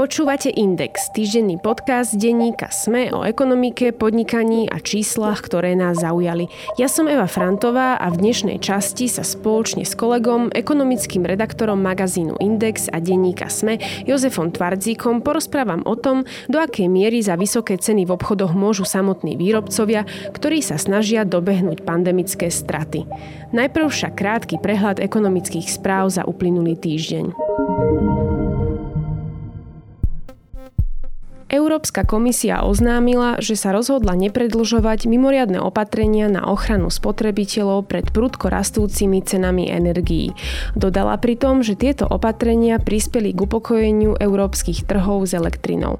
Počúvate Index, týždenný podcast denníka SME o ekonomike, podnikaní a číslach, ktoré nás zaujali. Ja som Eva Frantová a v dnešnej časti sa spoločne s kolegom, ekonomickým redaktorom magazínu Index a denníka SME Jozefom Tvardzíkom porozprávam o tom, do akej miery za vysoké ceny v obchodoch môžu samotní výrobcovia, ktorí sa snažia dobehnúť pandemické straty. Najprv však krátky prehľad ekonomických správ za uplynulý týždeň. Európska komisia oznámila, že sa rozhodla nepredlžovať mimoriadne opatrenia na ochranu spotrebiteľov pred prudko rastúcimi cenami energií. Dodala pritom, že tieto opatrenia prispeli k upokojeniu európskych trhov s elektrinou.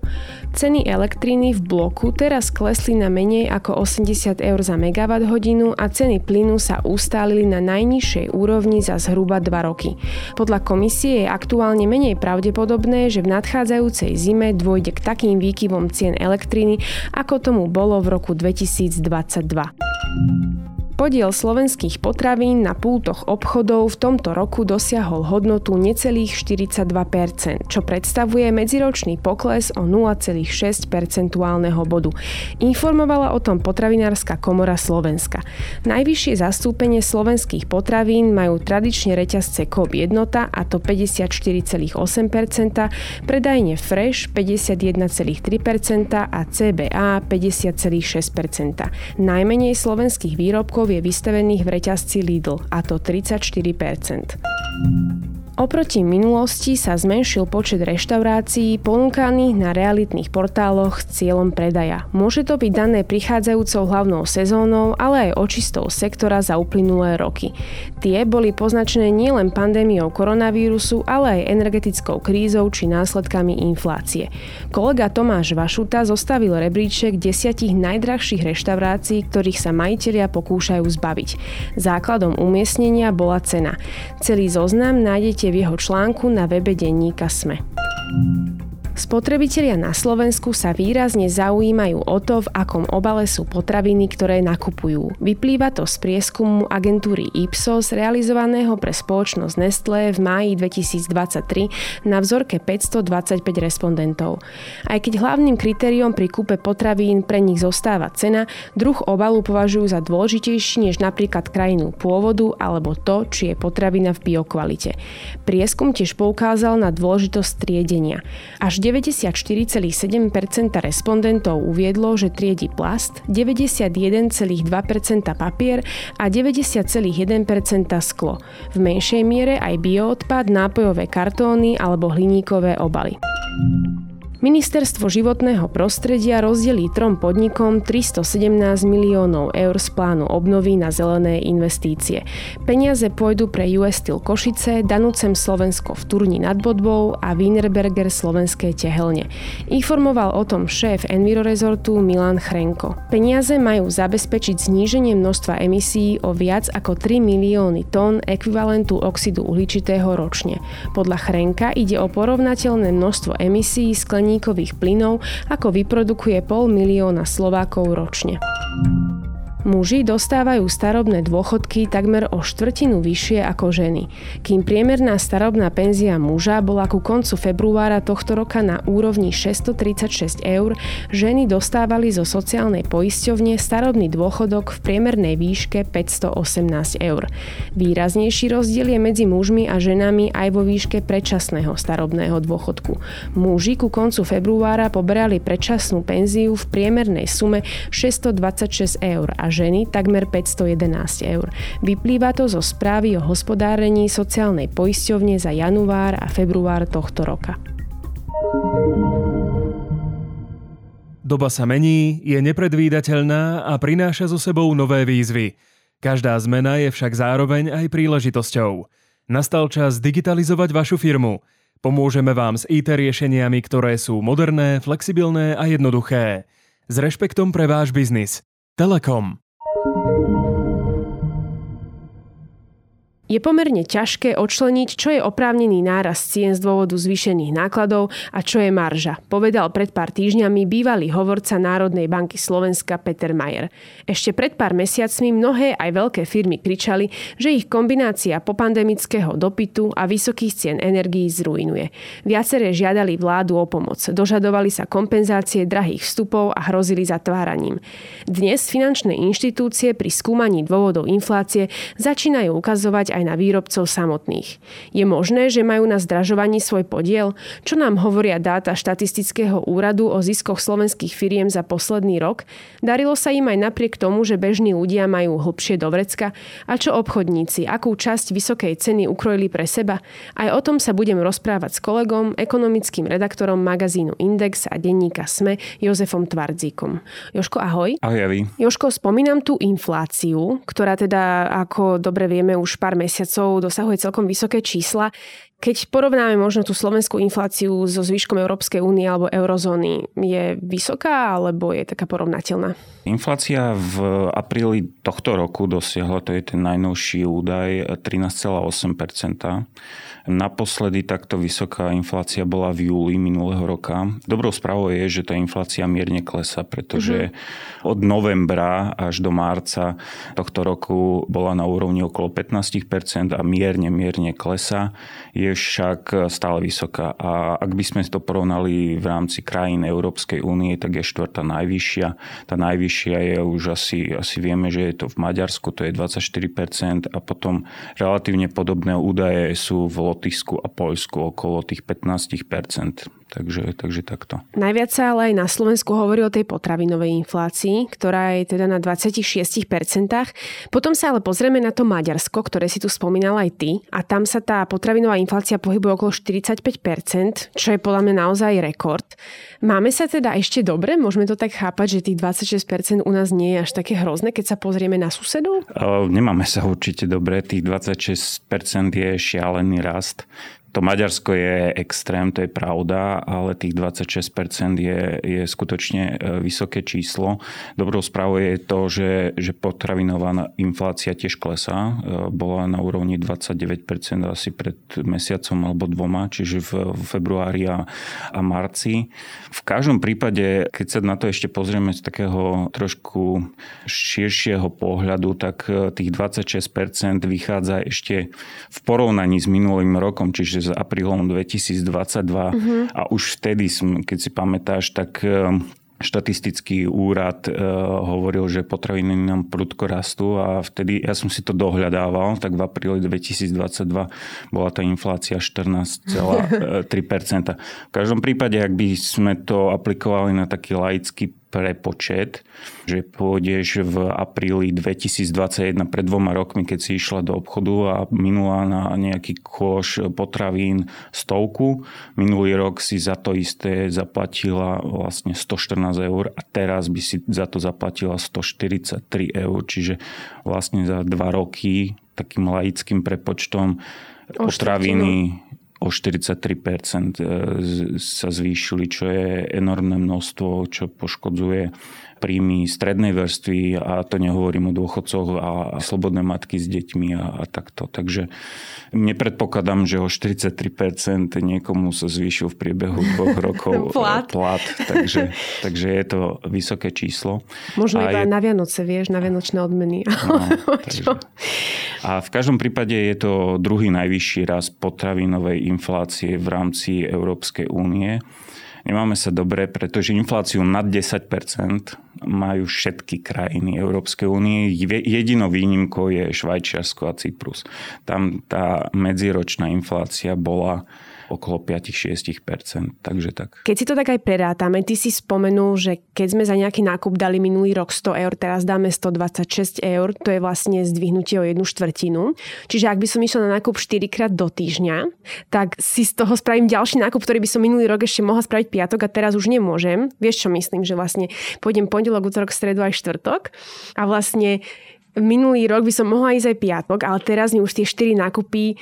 Ceny elektriny v bloku teraz klesli na menej ako 80 eur za megawatt hodinu a ceny plynu sa ustálili na najnižšej úrovni za zhruba 2 roky. Podľa komisie je aktuálne menej pravdepodobné, že v nadchádzajúcej zime dôjde k takým výkyvom cien elektriny, ako tomu bolo v roku 2022. Podiel slovenských potravín na pultoch obchodov v tomto roku dosiahol hodnotu necelých 42%, čo predstavuje medziročný pokles o 0,6 percentuálneho bodu. Informovala o tom potravinárska komora Slovenska. Najvyššie zastúpenie slovenských potravín majú tradične reťazce KOB jednota a to 54,8%, predajne Fresh 51,3% a CBA 50,6%. Najmenej slovenských výrobkov je vystavených v reťazci Lidl, a to 34%. Oproti minulosti sa zmenšil počet reštaurácií ponúkaných na realitných portáloch s cieľom predaja. Môže to byť dané prichádzajúcou hlavnou sezónou, ale aj očistou sektora za uplynulé roky. Tie boli poznačené nielen pandémiou koronavírusu, ale aj energetickou krízou či následkami inflácie. Kolega Tomáš Vašuta zostavil rebríček desiatich najdrahších reštaurácií, ktorých sa majiteľia pokúšajú zbaviť. Základom umiestnenia bola cena. Celý zoznam nájdete v jeho článku na webe denníka SME. Spotrebitelia na Slovensku sa výrazne zaujímajú o to, v akom obale sú potraviny, ktoré nakupujú. Vyplýva to z prieskumu agentúry Ipsos realizovaného pre spoločnosť Nestlé v máji 2023 na vzorke 525 respondentov. Aj keď hlavným kritériom pri kúpe potravín pre nich zostáva cena, druh obalu považujú za dôležitejší než napríklad krajinu pôvodu alebo to, či je potravina v biokvalite. Prieskum tiež poukázal na dôležitosť triedenia. Až 94,7% respondentov uviedlo, že triedi plast, 91,2% papier a 90,1% sklo. V menšej miere aj bioodpad, nápojové kartóny alebo hliníkové obaly. Ministerstvo životného prostredia rozdelí trom podnikom 317 miliónov eur z plánu obnovy na zelené investície. Peniaze pôjdu pre US Steel Košice, Danucem Slovensko v Turni nad Bodbou a Wienerberger Slovenské tehelne. Informoval o tom šéf Enviro Resortu Milan Chrenko. Peniaze majú zabezpečiť zníženie množstva emisí o viac ako 3 milióny tón ekvivalentu oxidu uhličitého ročne. Podľa Chrenka ide o porovnateľné množstvo emisí skleníkových skleníkových plynov, ako vyprodukuje pol milióna Slovákov ročne. Muži dostávajú starobné dôchodky takmer o štvrtinu vyššie ako ženy. Kým priemerná starobná penzia muža bola ku koncu februára tohto roka na úrovni 636 eur, ženy dostávali zo sociálnej poisťovne starobný dôchodok v priemernej výške 518 eur. Výraznejší rozdiel je medzi mužmi a ženami aj vo výške predčasného starobného dôchodku. Muži ku koncu februára poberali predčasnú penziu v priemernej sume 626 eur a ženy takmer 511 eur. Vyplýva to zo správy o hospodárení sociálnej poisťovne za január a február tohto roka. Doba sa mení, je nepredvídateľná a prináša so sebou nové výzvy. Každá zmena je však zároveň aj príležitosťou. Nastal čas digitalizovať vašu firmu. Pomôžeme vám s IT riešeniami, ktoré sú moderné, flexibilné a jednoduché. S rešpektom pre váš biznis. Telekom. Je pomerne ťažké odčleniť, čo je oprávnený náraz cien z dôvodu zvýšených nákladov a čo je marža, povedal pred pár týždňami bývalý hovorca Národnej banky Slovenska Peter Majer. Ešte pred pár mesiacmi mnohé aj veľké firmy kričali, že ich kombinácia popandemického dopytu a vysokých cien energií zrujnuje. Viaceré žiadali vládu o pomoc, dožadovali sa kompenzácie drahých vstupov a hrozili zatváraním. Dnes finančné inštitúcie pri skúmaní dôvodov inflácie začínajú ukazovať aj na výrobcov samotných. Je možné, že majú na zdražovaní svoj podiel? Čo nám hovoria dáta štatistického úradu o ziskoch slovenských firiem za posledný rok? Darilo sa im aj napriek tomu, že bežní ľudia majú hlbšie do vrecka? A čo obchodníci? Akú časť vysokej ceny ukrojili pre seba? Aj o tom sa budem rozprávať s kolegom, ekonomickým redaktorom magazínu Index a denníka SME Jozefom Tvardzíkom. Joško, ahoj. Ahoj. Joško, spomínam tú infláciu, ktorá teda, ako dobre vieme, už pár mesiacov dosahuje celkom vysoké čísla. Keď porovnáme možno tú slovenskú infláciu so zvyškom Európskej únie alebo eurozóny, je vysoká alebo je taká porovnateľná? Inflácia v apríli tohto roku dosiahla, to je ten najnovší údaj, 13,8%. Naposledy takto vysoká inflácia bola v júli minulého roka. Dobrou správou je, že tá inflácia mierne klesa, pretože mm-hmm. od novembra až do marca tohto roku bola na úrovni okolo 15% a mierne, mierne klesa. Je však stále vysoká. A ak by sme to porovnali v rámci krajín Európskej únie, tak je štvrtá najvyššia. Tá najvyššia je už asi, asi vieme, že je to v Maďarsku, to je 24% a potom relatívne podobné údaje sú v Lotyšsku a Poľsku okolo tých 15%. Takže, takže takto. Najviac sa ale aj na Slovensku hovorí o tej potravinovej inflácii, ktorá je teda na 26%. Potom sa ale pozrieme na to Maďarsko, ktoré si tu spomínal aj ty. A tam sa tá potravinová inflácia pohybuje okolo 45%, čo je podľa mňa naozaj rekord. Máme sa teda ešte dobre? Môžeme to tak chápať, že tých 26% u nás nie je až také hrozné, keď sa pozrieme na susedov? Nemáme sa určite dobre. Tých 26% je šialený rast. To Maďarsko je extrém, to je pravda, ale tých 26% je, je skutočne e, vysoké číslo. Dobrou správou je to, že, že potravinová inflácia tiež klesá. E, bola na úrovni 29% asi pred mesiacom alebo dvoma, čiže v februári a, a marci. V každom prípade, keď sa na to ešte pozrieme z takého trošku širšieho pohľadu, tak e, tých 26% vychádza ešte v porovnaní s minulým rokom, čiže s aprílom 2022 uh-huh. a už vtedy, som, keď si pamätáš, tak eh, štatistický úrad e, hovoril, že potraviny nám prudko rastú a vtedy ja som si to dohľadával, tak v apríli 2022 bola tá inflácia 14,3%. V každom prípade, ak by sme to aplikovali na taký laický prepočet, že pôjdeš v apríli 2021 pred dvoma rokmi, keď si išla do obchodu a minula na nejaký koš potravín stovku. Minulý rok si za to isté zaplatila vlastne 114 eur a teraz by si za to zaplatila 143 eur, čiže vlastne za dva roky takým laickým prepočtom potraviny o 43% e, sa zvýšili, čo je enormné množstvo, čo poškodzuje príjmy strednej vrstvy a to nehovorím o dôchodcoch a slobodné matky s deťmi a, a takto. Takže nepredpokladám, že o 43% niekomu sa zvýšil v priebehu dvoch rokov plat. plat takže, takže je to vysoké číslo. Možno a iba je... na Vianoce, vieš, na Vianočné odmeny. No, takže... A v každom prípade je to druhý najvyšší raz potravinovej inflácie v rámci Európskej únie nemáme sa dobre, pretože infláciu nad 10% majú všetky krajiny Európskej únie. Jedinou výnimkou je Švajčiarsko a Cyprus. Tam tá medziročná inflácia bola okolo 5-6%. Takže tak. Keď si to tak aj prerátame, ty si spomenul, že keď sme za nejaký nákup dali minulý rok 100 eur, teraz dáme 126 eur, to je vlastne zdvihnutie o jednu štvrtinu. Čiže ak by som išla na nákup 4 krát do týždňa, tak si z toho spravím ďalší nákup, ktorý by som minulý rok ešte mohla spraviť piatok a teraz už nemôžem. Vieš čo myslím, že vlastne pôjdem pondelok, útorok, stredu aj štvrtok a vlastne minulý rok by som mohla ísť aj piatok, ale teraz mi už tie 4 nákupy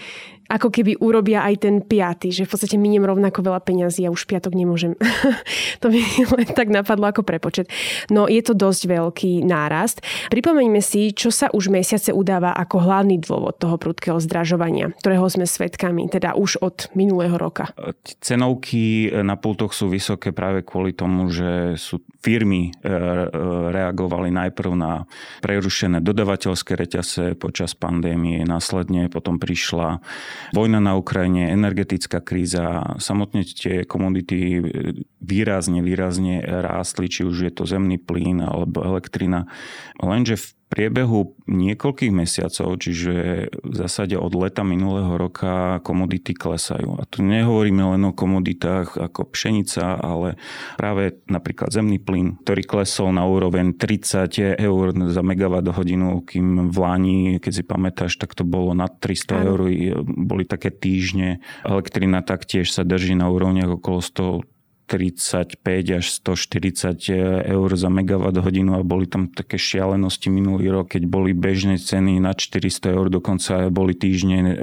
ako keby urobia aj ten piaty, že v podstate miniem rovnako veľa peňazí a už piatok nemôžem. to mi len tak napadlo ako prepočet. No je to dosť veľký nárast. Pripomeňme si, čo sa už mesiace udáva ako hlavný dôvod toho prudkého zdražovania, ktorého sme svedkami, teda už od minulého roka. Cenovky na pultoch sú vysoké práve kvôli tomu, že sú firmy e, e, reagovali najprv na prerušené dodavateľské reťase počas pandémie, následne potom prišla Vojna na Ukrajine, energetická kríza, samotne tie komodity výrazne, výrazne rástli, či už je to zemný plyn alebo elektrina. Lenže v priebehu niekoľkých mesiacov, čiže v zásade od leta minulého roka komodity klesajú. A tu nehovoríme len o komoditách ako pšenica, ale práve napríklad zemný plyn, ktorý klesol na úroveň 30 eur za megawatt hodinu, kým v Lani, keď si pamätáš, tak to bolo nad 300 eur, boli také týždne. Elektrina taktiež sa drží na úrovniach okolo 100 135 až 140 eur za megawatt hodinu a boli tam také šialenosti minulý rok, keď boli bežné ceny na 400 eur, dokonca boli týždne, e,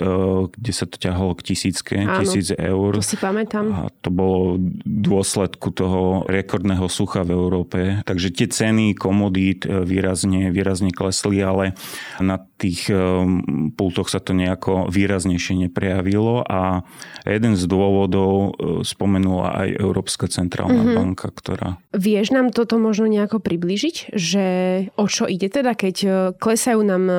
kde sa to ťahalo k tisícke, Áno, tisíc eur. To si pamätám. A to bolo dôsledku toho rekordného sucha v Európe. Takže tie ceny komodít e, výrazne, výrazne klesli, ale na tých pultoch sa to nejako výraznejšie neprejavilo a jeden z dôvodov spomenula aj Európska Európska centrálna mm-hmm. banka, ktorá... Vieš nám toto možno nejako približiť, že o čo ide teda, keď e, klesajú nám e,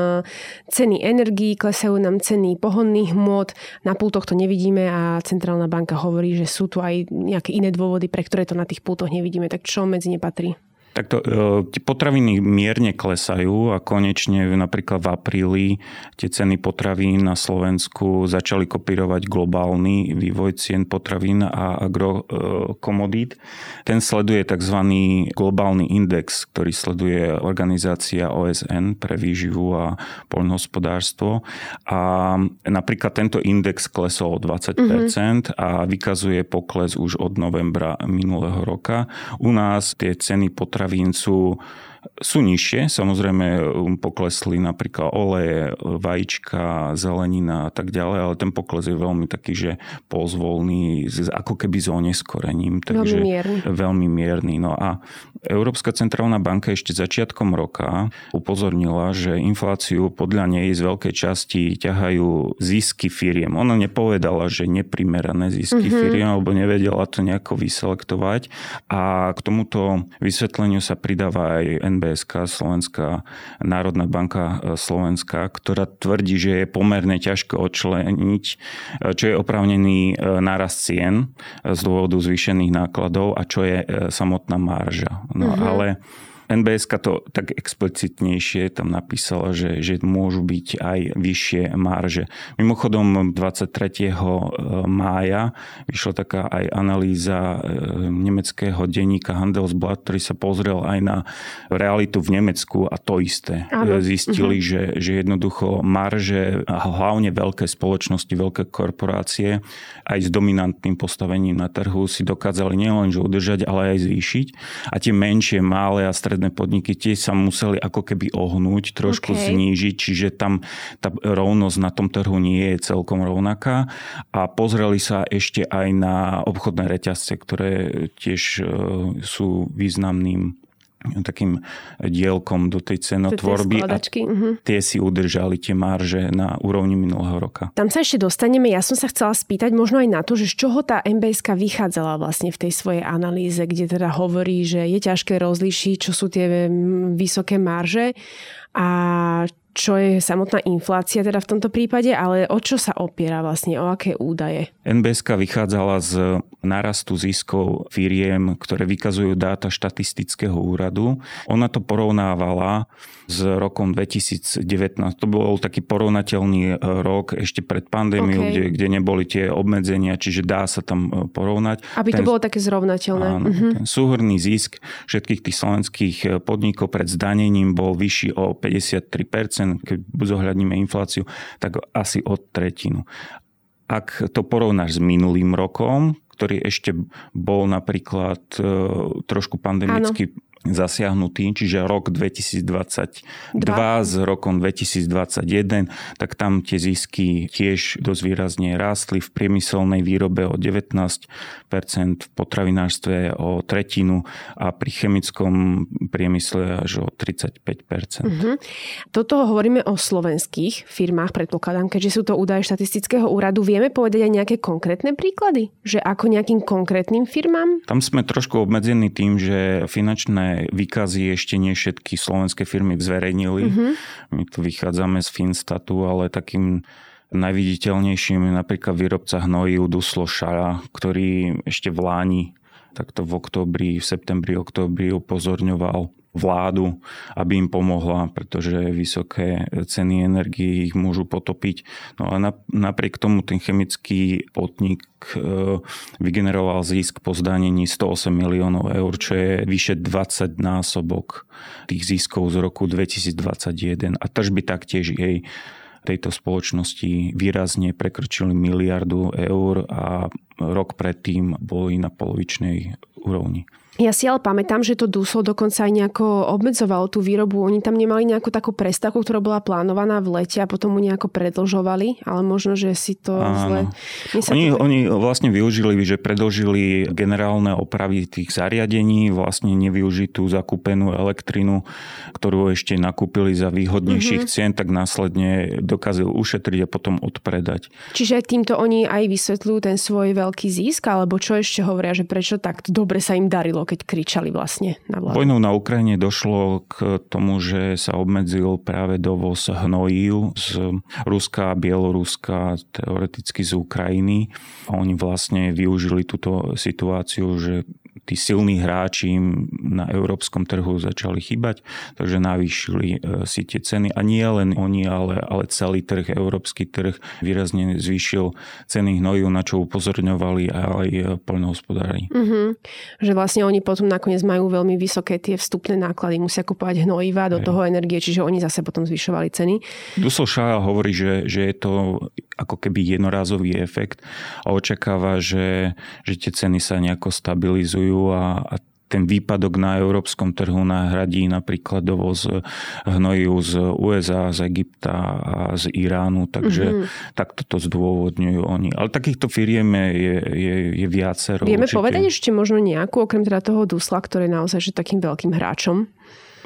ceny energií, klesajú nám ceny pohodných hmôt, na pultoch to nevidíme a centrálna banka hovorí, že sú tu aj nejaké iné dôvody, pre ktoré to na tých pultoch nevidíme. Tak čo medzi ne patrí? Takto, e, tie potraviny mierne klesajú a konečne napríklad v apríli tie ceny potravín na Slovensku začali kopírovať globálny vývoj cien potravín a agrokomodít. Ten sleduje tzv. globálny index, ktorý sleduje organizácia OSN pre výživu a poľnohospodárstvo. A napríklad tento index klesol o 20% mm-hmm. a vykazuje pokles už od novembra minulého roka. U nás tie ceny potravín potravín sú nižšie, samozrejme um, poklesli napríklad oleje, vajíčka, zelenina a tak ďalej, ale ten pokles je veľmi taký, že pozvolný, ako keby s oneskorením. Takže veľmi mierny. Veľmi mierny. No a Európska centrálna banka ešte začiatkom roka upozornila, že infláciu podľa nej z veľkej časti ťahajú zisky firiem. Ona nepovedala, že neprimerané zisky mm-hmm. firiem, alebo nevedela to nejako vyselektovať. A k tomuto vysvetleniu sa pridáva aj NBSK, Slovenská národná banka e, Slovenska, ktorá tvrdí, že je pomerne ťažko odčleniť, e, čo je oprávnený e, nárast cien z dôvodu zvýšených nákladov a čo je samotná marža. No mm-hmm. ale NBS to tak explicitnejšie tam napísala, že, že môžu byť aj vyššie marže. Mimochodom 23. E, mája vyšla taká aj analýza e, nemeckého denníka Handelsblatt, ktorý sa pozrel aj na realitu v Nemecku a to isté. Ano. Zistili, uh-huh. že, že jednoducho marže a hlavne veľké spoločnosti, veľké korporácie aj s dominantným postavením na trhu si dokázali nielen udržať, ale aj zvýšiť. A tie menšie, malé a stredné stredné podniky tie sa museli ako keby ohnúť, trošku okay. znížiť, čiže tam tá rovnosť na tom trhu nie je celkom rovnaká. A pozreli sa ešte aj na obchodné reťazce, ktoré tiež e, sú významným takým dielkom do tej cenotvorby a uh-huh. tie si udržali tie marže na úrovni minulého roka. Tam sa ešte dostaneme. Ja som sa chcela spýtať možno aj na to, že z čoho tá MBS vychádzala vlastne v tej svojej analýze, kde teda hovorí, že je ťažké rozlíšiť, čo sú tie vysoké marže a čo je samotná inflácia teda v tomto prípade, ale o čo sa opiera vlastne, o aké údaje? NBS vychádzala z narastu ziskov firiem, ktoré vykazujú dáta štatistického úradu. Ona to porovnávala s rokom 2019. To bol taký porovnateľný e, rok ešte pred pandémiou, okay. kde, kde neboli tie obmedzenia, čiže dá sa tam e, porovnať. Aby ten, to bolo také zrovnateľné. Áno, uh-huh. ten súhrný zisk všetkých tých slovenských e, podnikov pred zdanením bol vyšší o 53%, keď zohľadníme infláciu, tak asi o tretinu. Ak to porovnáš s minulým rokom, ktorý ešte bol napríklad trošku pandemicky Áno zasiahnutý, čiže rok 2022 Dva. s rokom 2021, tak tam tie zisky tiež dosť výrazne rástli v priemyselnej výrobe o 19%, v potravinárstve o tretinu a pri chemickom priemysle až o 35%. Uh-huh. Toto hovoríme o slovenských firmách, predpokladám, keďže sú to údaje štatistického úradu. Vieme povedať aj nejaké konkrétne príklady? Že ako nejakým konkrétnym firmám? Tam sme trošku obmedzení tým, že finančné výkazy ešte nie všetky slovenské firmy zverejnili. Uh-huh. My tu vychádzame z Finstatu, ale takým najviditeľnejším je napríklad výrobca hnojív Duslo Šara, ktorý ešte v Láni takto v oktobri, v septembri, oktobri upozorňoval vládu, aby im pomohla, pretože vysoké ceny energie ich môžu potopiť. No a napriek tomu ten chemický podnik e, vygeneroval zisk po zdanení 108 miliónov eur, čo je vyše 20 násobok tých ziskov z roku 2021 a tržby taktiež jej tejto spoločnosti výrazne prekročili miliardu eur a rok predtým boli na polovičnej úrovni. Ja si ale pamätám, že to Duslo dokonca aj nejako obmedzovalo tú výrobu. Oni tam nemali nejakú takú prestávku, ktorá bola plánovaná v lete a potom mu nejako predlžovali, ale možno, že si to Áno. zle... Oni, to... oni vlastne využili, že predlžili generálne opravy tých zariadení, vlastne nevyužitú zakúpenú elektrinu, ktorú ešte nakúpili za výhodnejších mm-hmm. cien, tak následne dokázali ušetriť a potom odpredať. Čiže týmto oni aj vysvetľujú ten svoj veľký zisk, alebo čo ešte hovoria, že prečo tak dobre sa im darilo keď kričali vlastne na vládu? Vojnou na Ukrajine došlo k tomu, že sa obmedzil práve dovoz hnojív z Ruska a Bieloruska, teoreticky z Ukrajiny. Oni vlastne využili túto situáciu, že tí silní hráči na európskom trhu začali chýbať, takže navýšili e, si tie ceny. A nie len oni, ale, ale celý trh, európsky trh výrazne zvýšil ceny hnoju, na čo upozorňovali aj poľnohospodári. Mm-hmm. Že vlastne oni potom nakoniec majú veľmi vysoké tie vstupné náklady, musia kupovať hnojiva do aj. toho energie, čiže oni zase potom zvyšovali ceny. Dusel Šáha hovorí, že, že je to ako keby jednorázový efekt a očakáva, že, že tie ceny sa nejako stabilizujú a, a ten výpadok na európskom trhu nahradí napríklad dovoz hnojiv z USA, z Egypta a z Iránu, takže mm-hmm. takto to zdôvodňujú oni. Ale takýchto firiem je, je, je viacero. Vieme určite. povedať ešte možno nejakú, okrem teda toho Dusla, ktorý je naozaj že takým veľkým hráčom?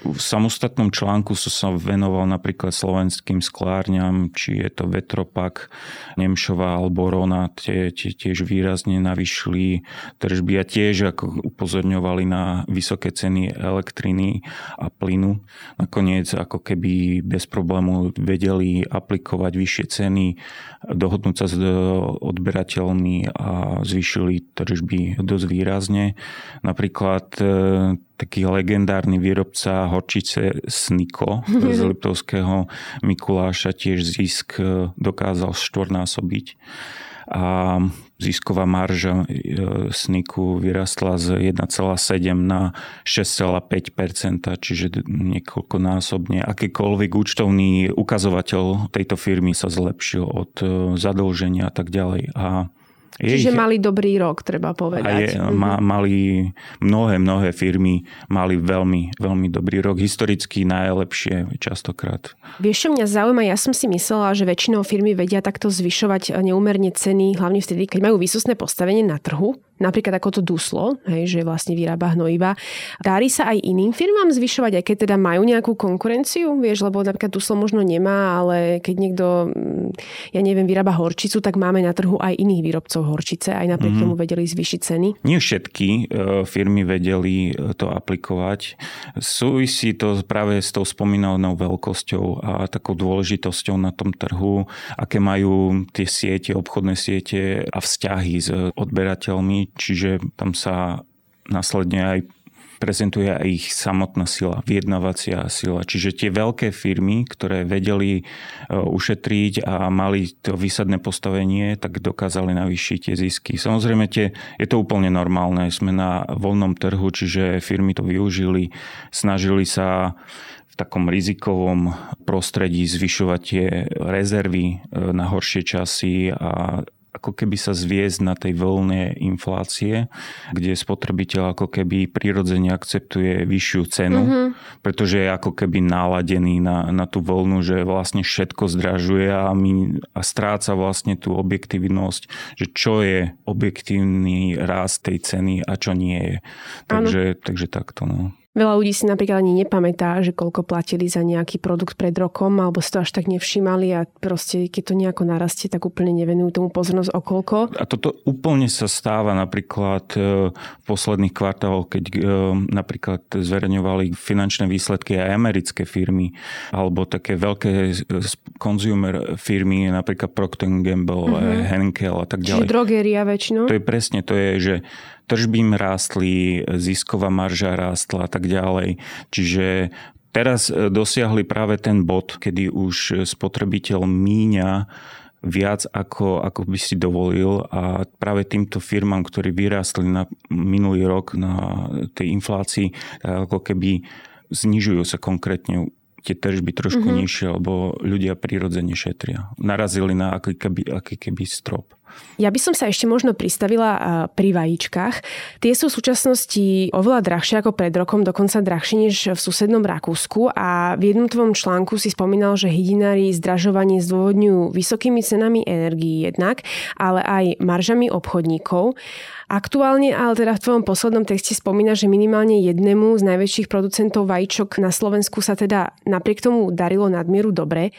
V samostatnom článku som sa venoval napríklad slovenským sklárňam, či je to Vetropak, Nemšová alebo Rona, tie, tie tiež výrazne navyšli tržby a tiež ako upozorňovali na vysoké ceny elektriny a plynu. Nakoniec ako keby bez problému vedeli aplikovať vyššie ceny, dohodnúť sa s odberateľmi a zvýšili tržby dosť výrazne. Napríklad taký legendárny výrobca horčice Sniko z Liptovského Mikuláša tiež zisk e, dokázal štvornásobiť a zisková marža e, Sniku vyrastla z 1,7 na 6,5% čiže niekoľkonásobne. Akýkoľvek účtovný ukazovateľ tejto firmy sa zlepšil od e, zadlženia a tak ďalej. A Čiže ich, mali dobrý rok, treba povedať. Je, ma, mhm. mali mnohé, mnohé firmy mali veľmi, veľmi dobrý rok. Historicky najlepšie častokrát. Vieš, čo mňa zaujíma, ja som si myslela, že väčšinou firmy vedia takto zvyšovať neumerne ceny, hlavne vtedy, keď majú výsostné postavenie na trhu napríklad ako to Duslo, hej, že vlastne vyrába hnojiva. Dári sa aj iným firmám zvyšovať, aj keď teda majú nejakú konkurenciu, vieš, lebo napríklad Duslo možno nemá, ale keď niekto, mm, ja neviem, vyrába horčicu, tak máme na trhu aj iných výrobcov horčice, aj napriek mm-hmm. tomu vedeli zvyšiť ceny. Nie všetky e, firmy vedeli e, to aplikovať. Súvisí to práve s tou spomínanou veľkosťou a takou dôležitosťou na tom trhu, aké majú tie siete, obchodné siete a vzťahy s odberateľmi, čiže tam sa následne aj prezentuje aj ich samotná sila, vyjednávacia sila. Čiže tie veľké firmy, ktoré vedeli e, ušetriť a mali to výsadné postavenie, tak dokázali navýšiť tie zisky. Samozrejme, tie, je to úplne normálne. Sme na voľnom trhu, čiže firmy to využili, snažili sa v takom rizikovom prostredí zvyšovať tie rezervy e, na horšie časy a ako keby sa zviezť na tej voľnej inflácie, kde spotrebiteľ ako keby prirodzene akceptuje vyššiu cenu, mm-hmm. pretože je ako keby naladený na, na tú voľnu, že vlastne všetko zdražuje a, my, a stráca vlastne tú objektivnosť, že čo je objektívny rast tej ceny a čo nie je. Takže, takže takto. No. Veľa ľudí si napríklad ani nepamätá, že koľko platili za nejaký produkt pred rokom, alebo si to až tak nevšímali a proste keď to nejako narastie, tak úplne nevenujú tomu pozornosť o koľko. A toto úplne sa stáva napríklad e, v posledných kvartáloch, keď e, napríklad zverejňovali finančné výsledky aj americké firmy, alebo také veľké consumer firmy, napríklad Procter Gamble, mm-hmm. Henkel a tak ďalej. Čiže drogeria väčšinou? To je presne, to je, že tržby im rástli, zisková marža rástla a tak ďalej. Čiže teraz e, dosiahli práve ten bod, kedy už spotrebiteľ míňa viac ako, ako by si dovolil a práve týmto firmám, ktorí vyrástli na minulý rok na tej inflácii, ako keby znižujú sa konkrétne tie tržby trošku mm-hmm. nižšie, lebo ľudia prirodzene šetria. Narazili na aký keby, aký keby strop. Ja by som sa ešte možno pristavila pri vajíčkach. Tie sú v súčasnosti oveľa drahšie ako pred rokom, dokonca drahšie než v susednom Rakúsku a v jednom tvojom článku si spomínal, že hydinári zdražovanie zdôvodňujú vysokými cenami energií jednak, ale aj maržami obchodníkov. Aktuálne, ale teda v tvojom poslednom texte spomína, že minimálne jednému z najväčších producentov vajíčok na Slovensku sa teda napriek tomu darilo nadmieru dobre.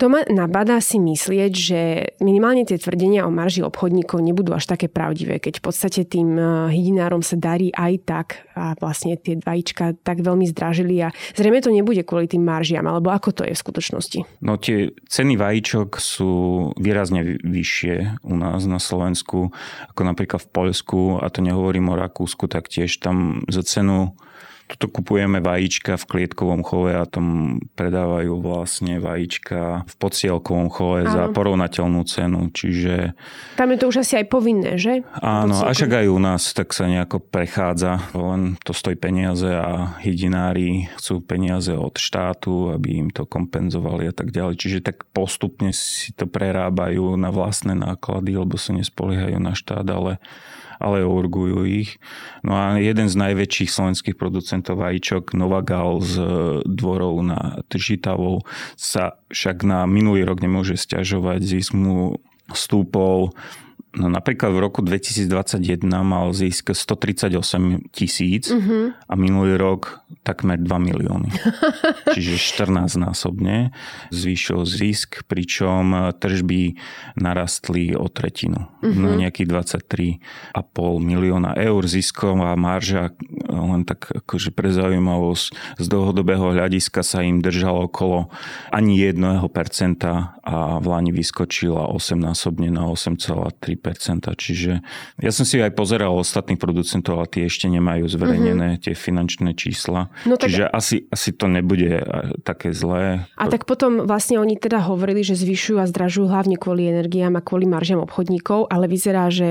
To ma nabadá si myslieť, že minimálne tie tvrdenia o marži obchodníkov nebudú až také pravdivé, keď v podstate tým eh, hydinárom sa darí aj tak a vlastne tie vajíčka tak veľmi zdražili a zrejme to nebude kvôli tým maržiam, alebo ako to je v skutočnosti? No tie ceny vajíčok sú výrazne vyššie u nás na Slovensku, ako napríklad v Poľsku, a to nehovorím o Rakúsku, tak tiež tam za cenu Tuto kupujeme vajíčka v klietkovom chove a tom predávajú vlastne vajíčka v podsielkovom chove áno. za porovnateľnú cenu. Čiže... Tam je to už asi aj povinné, že? Áno, a však aj u nás tak sa nejako prechádza. Len to stojí peniaze a hydinári chcú peniaze od štátu, aby im to kompenzovali a tak ďalej. Čiže tak postupne si to prerábajú na vlastné náklady, lebo sa nespoliehajú na štát, ale ale urgujú ich. No a jeden z najväčších slovenských producentov vajíčok, Novagal z dvorov na Tržitavou, sa však na minulý rok nemôže stiažovať, zisk mu stúpol No napríklad v roku 2021 mal zisk 138 tisíc uh-huh. a minulý rok takmer 2 milióny. Čiže 14 násobne zvýšil zisk, pričom tržby narastli o tretinu. Uh-huh. No nejakých 23,5 milióna eur zisková marža, len tak akože pre zaujímavosť, z dlhodobého hľadiska sa im držalo okolo ani 1% a v Lani vyskočila 8 násobne na 8,3% Čiže ja som si aj pozeral ostatných producentov, ale tie ešte nemajú zverejnené mm-hmm. tie finančné čísla. No tak... Čiže asi, asi to nebude také zlé. A tak potom vlastne oni teda hovorili, že zvyšujú a zdražujú hlavne kvôli energiám a kvôli maržiam obchodníkov, ale vyzerá, že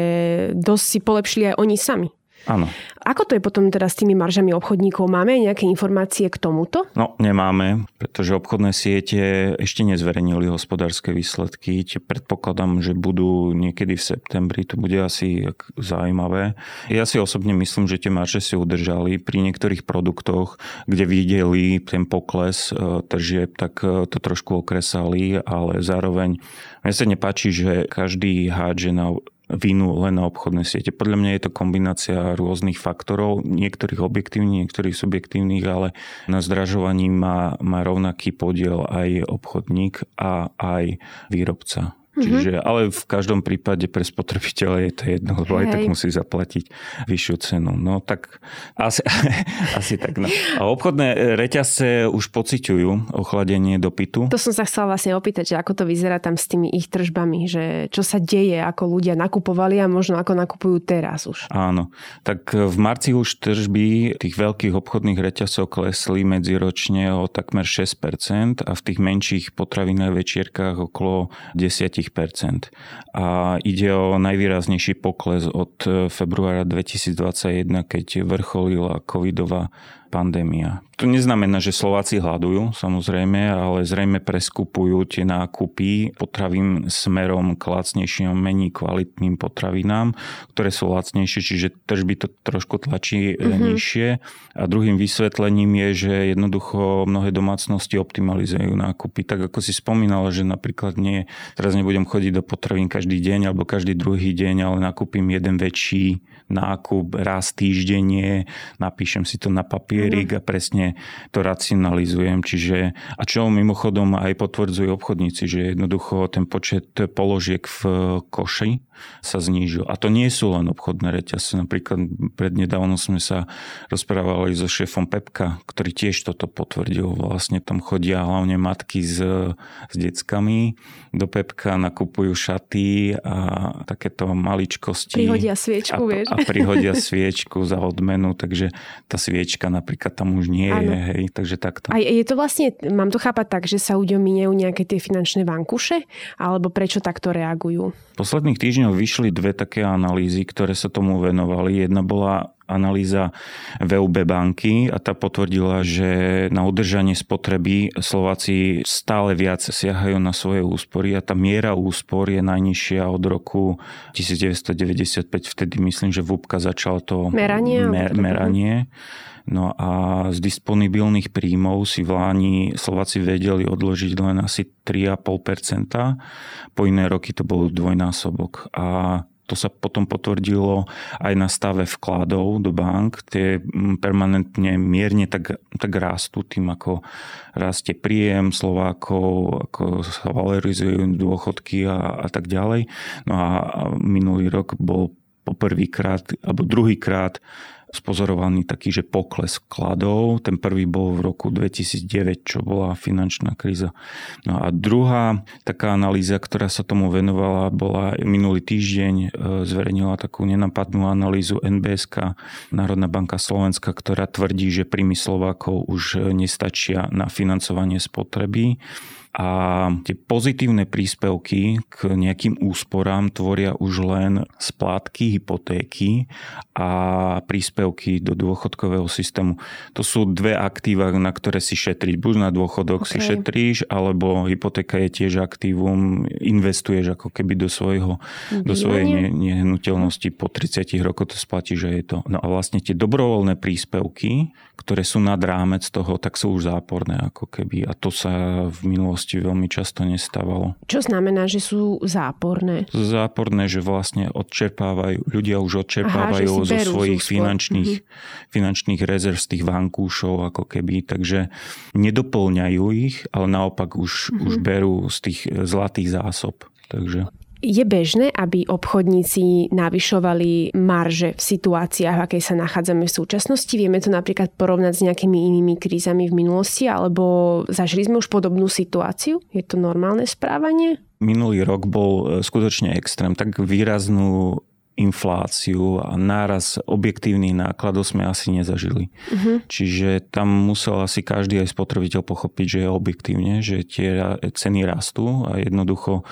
dosť si polepšili aj oni sami. Áno. Ako to je potom teda s tými maržami obchodníkov? Máme nejaké informácie k tomuto? No, nemáme, pretože obchodné siete ešte nezverejnili hospodárske výsledky. Predpokladám, že budú niekedy v septembri. To bude asi zaujímavé. Ja si osobne myslím, že tie marže si udržali. Pri niektorých produktoch, kde videli ten pokles e, tržieb, tak e, to trošku okresali, ale zároveň mne sa nepáči, že každý hádže na vinu len na obchodné siete. Podľa mňa je to kombinácia rôznych faktorov, niektorých objektívnych, niektorých subjektívnych, ale na zdražovaní má, má rovnaký podiel aj obchodník a aj výrobca. Mm-hmm. Čiže, ale v každom prípade pre spotrebiteľa je to jedno, lebo Hej. aj tak musí zaplatiť vyššiu cenu. No tak asi, asi tak. No. A obchodné reťazce už pociťujú ochladenie dopytu. To som sa chcela vlastne opýtať, že ako to vyzerá tam s tými ich tržbami, že čo sa deje, ako ľudia nakupovali a možno ako nakupujú teraz už. Áno, tak v marci už tržby tých veľkých obchodných reťazcov klesli medziročne o takmer 6% a v tých menších potravinách večierkách okolo 10 a ide o najvýraznejší pokles od februára 2021, keď vrcholila covidová pandémia. To neznamená, že Slováci hľadujú, samozrejme, ale zrejme preskupujú tie nákupy potravím smerom k lacnejším, menej kvalitným potravinám, ktoré sú lacnejšie, čiže tržby to trošku tlačí mm-hmm. nižšie. A druhým vysvetlením je, že jednoducho mnohé domácnosti optimalizujú nákupy. Tak ako si spomínala, že napríklad nie, teraz nebudem chodiť do potravín každý deň alebo každý druhý deň, ale nakúpim jeden väčší nákup raz týždenne, napíšem si to na papierik mm-hmm. a presne to racionalizujem. Čiže, a čo mimochodom aj potvrdzujú obchodníci, že jednoducho ten počet položiek v koši sa znížil. A to nie sú len obchodné reťazce. Napríklad prednedávno sme sa rozprávali so šéfom Pepka, ktorý tiež toto potvrdil. Vlastne tam chodia hlavne matky s, s deckami do Pepka, nakupujú šaty a takéto maličkosti. Prihodia sviečku, a, vieš. A prihodia sviečku za odmenu, takže tá sviečka napríklad tam už nie je, hej, takže takto. A je to vlastne, mám to chápať tak, že sa ľuďom minejú nejaké tie finančné vankuše, alebo prečo takto reagujú? V posledných týždňoch vyšli dve také analýzy, ktoré sa tomu venovali. Jedna bola analýza VUB banky a tá potvrdila, že na udržanie spotreby Slováci stále viac siahajú na svoje úspory a tá miera úspor je najnižšia od roku 1995. Vtedy myslím, že VUBka začal to meranie. Mer- meranie. No a z disponibilných príjmov si v Láni Slováci vedeli odložiť len asi 3,5%. Po iné roky to bol dvojnásobok. A to sa potom potvrdilo aj na stave vkladov do bank. Tie mm, permanentne mierne tak, tak rastú tým, ako rastie príjem Slovákov, ako sa valorizujú dôchodky a, a tak ďalej. No a minulý rok bol poprvýkrát alebo druhýkrát spozorovaný taký, že pokles vkladov. Ten prvý bol v roku 2009, čo bola finančná kríza. No a druhá taká analýza, ktorá sa tomu venovala, bola minulý týždeň, e, zverejnila takú nenapadnú analýzu NBSK, Národná banka Slovenska, ktorá tvrdí, že príjmy Slovákov už nestačia na financovanie spotreby a tie pozitívne príspevky k nejakým úsporám tvoria už len splátky hypotéky a príspevky do dôchodkového systému. To sú dve aktíva, na ktoré si šetriť. Buď na dôchodok okay. si šetríš, alebo hypotéka je tiež aktívum, investuješ ako keby do, svojho, do svojej nehnuteľnosti po 30 rokoch to splatí, že je to. No a vlastne tie dobrovoľné príspevky, ktoré sú nad rámec toho, tak sú už záporné ako keby. A to sa v minulosti minulosti veľmi často nestávalo. Čo znamená, že sú záporné? Záporné, že vlastne odčerpávajú, ľudia už odčerpávajú Aha, zo svojich finančných, mm-hmm. finančných rezerv z tých vankúšov ako keby, takže nedoplňajú ich, ale naopak už, mm-hmm. už berú z tých zlatých zásob. Takže... Je bežné, aby obchodníci navyšovali marže v situáciách, v akej sa nachádzame v súčasnosti? Vieme to napríklad porovnať s nejakými inými krízami v minulosti, alebo zažili sme už podobnú situáciu? Je to normálne správanie? Minulý rok bol e, skutočne extrém. Tak výraznú infláciu a náraz objektívnych nákladov sme asi nezažili. Uh-huh. Čiže tam musel asi každý aj spotrebiteľ pochopiť, že je objektívne, že tie ceny rastú a jednoducho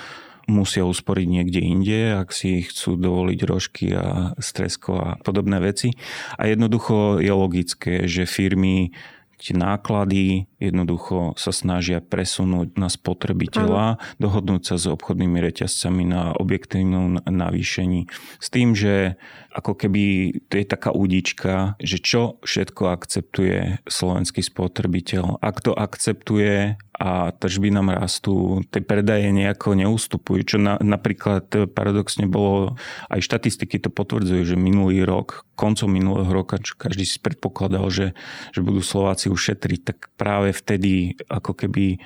musia usporiť niekde inde, ak si chcú dovoliť rožky a stresko a podobné veci. A jednoducho je logické, že firmy tie náklady jednoducho sa snažia presunúť na spotrebiteľa, ano. dohodnúť sa s obchodnými reťazcami na objektívnom navýšení. S tým, že ako keby to je taká údička, že čo všetko akceptuje slovenský spotrebiteľ. Ak to akceptuje a tržby nám rastú, tie predaje nejako neustupujú, čo na, napríklad paradoxne bolo, aj štatistiky to potvrdzujú, že minulý rok, koncom minulého roka, čo každý si predpokladal, že, že budú Slováci ušetriť, tak práve vtedy ako keby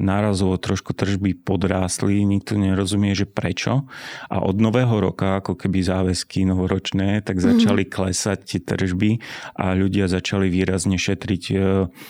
nárazovo trošku tržby podrástli, nikto nerozumie, že prečo. A od nového roka, ako keby záväzky novoročné, tak mhm. začali klesať tie tržby a ľudia začali výrazne šetriť. E,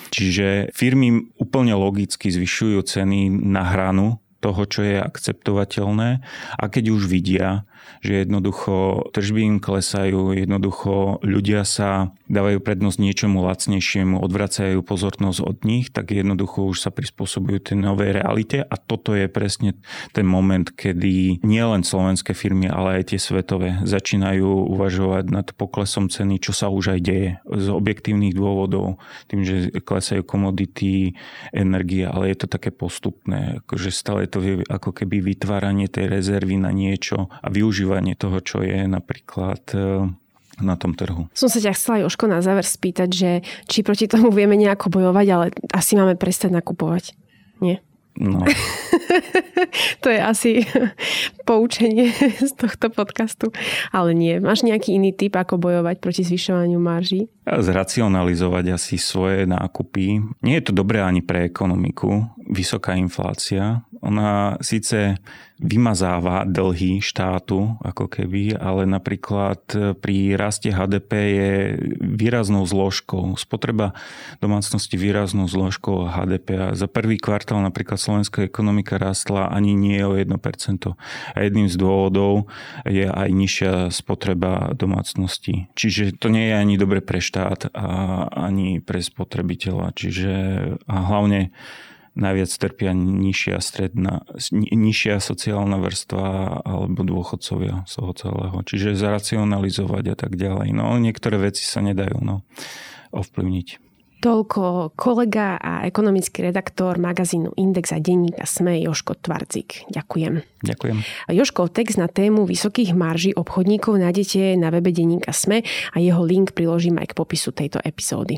čiže firmy úplne logicky zvyšujú ceny na hranu toho, čo je akceptovateľné a keď už vidia, že jednoducho tržby im klesajú, jednoducho ľudia sa dávajú prednosť niečomu lacnejšiemu, odvracajú pozornosť od nich, tak jednoducho už sa prispôsobujú tej novej realite. A toto je presne ten moment, kedy nielen slovenské firmy, ale aj tie svetové začínajú uvažovať nad poklesom ceny, čo sa už aj deje. Z objektívnych dôvodov, tým, že klesajú komodity, energie, ale je to také postupné, akože stále to je ako keby vytváranie tej rezervy na niečo a využívanie toho, čo je napríklad e, na tom trhu. Som sa ťa chcela, Joško, na záver spýtať, že či proti tomu vieme nejako bojovať, ale asi máme prestať nakupovať. Nie? No. to je asi poučenie z tohto podcastu. Ale nie. Máš nejaký iný typ, ako bojovať proti zvyšovaniu marží? Zracionalizovať asi svoje nákupy. Nie je to dobré ani pre ekonomiku. Vysoká inflácia. Ona síce vymazáva dlhy štátu, ako keby, ale napríklad pri raste HDP je výraznou zložkou. Spotreba domácnosti výraznou zložkou HDP. A za prvý kvartál napríklad slovenská ekonomika rastla ani nie o 1%. A jedným z dôvodov je aj nižšia spotreba domácnosti. Čiže to nie je ani dobre pre štát a ani pre spotrebiteľa. Čiže a hlavne najviac trpia nižšia stredná, nižšia sociálna vrstva alebo dôchodcovia z toho celého. Čiže zaracionalizovať a tak ďalej. No niektoré veci sa nedajú no, ovplyvniť. Toľko kolega a ekonomický redaktor magazínu Index a denníka SME Joško Tvarcik. Ďakujem. Ďakujem. Joškov text na tému vysokých marží obchodníkov nájdete na webe denníka SME a jeho link priložím aj k popisu tejto epizódy.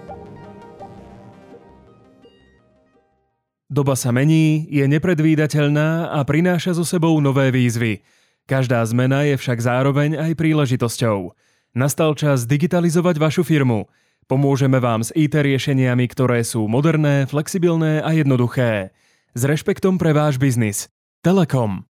Doba sa mení, je nepredvídateľná a prináša so sebou nové výzvy. Každá zmena je však zároveň aj príležitosťou. Nastal čas digitalizovať vašu firmu. Pomôžeme vám s IT riešeniami, ktoré sú moderné, flexibilné a jednoduché. S rešpektom pre váš biznis. Telekom.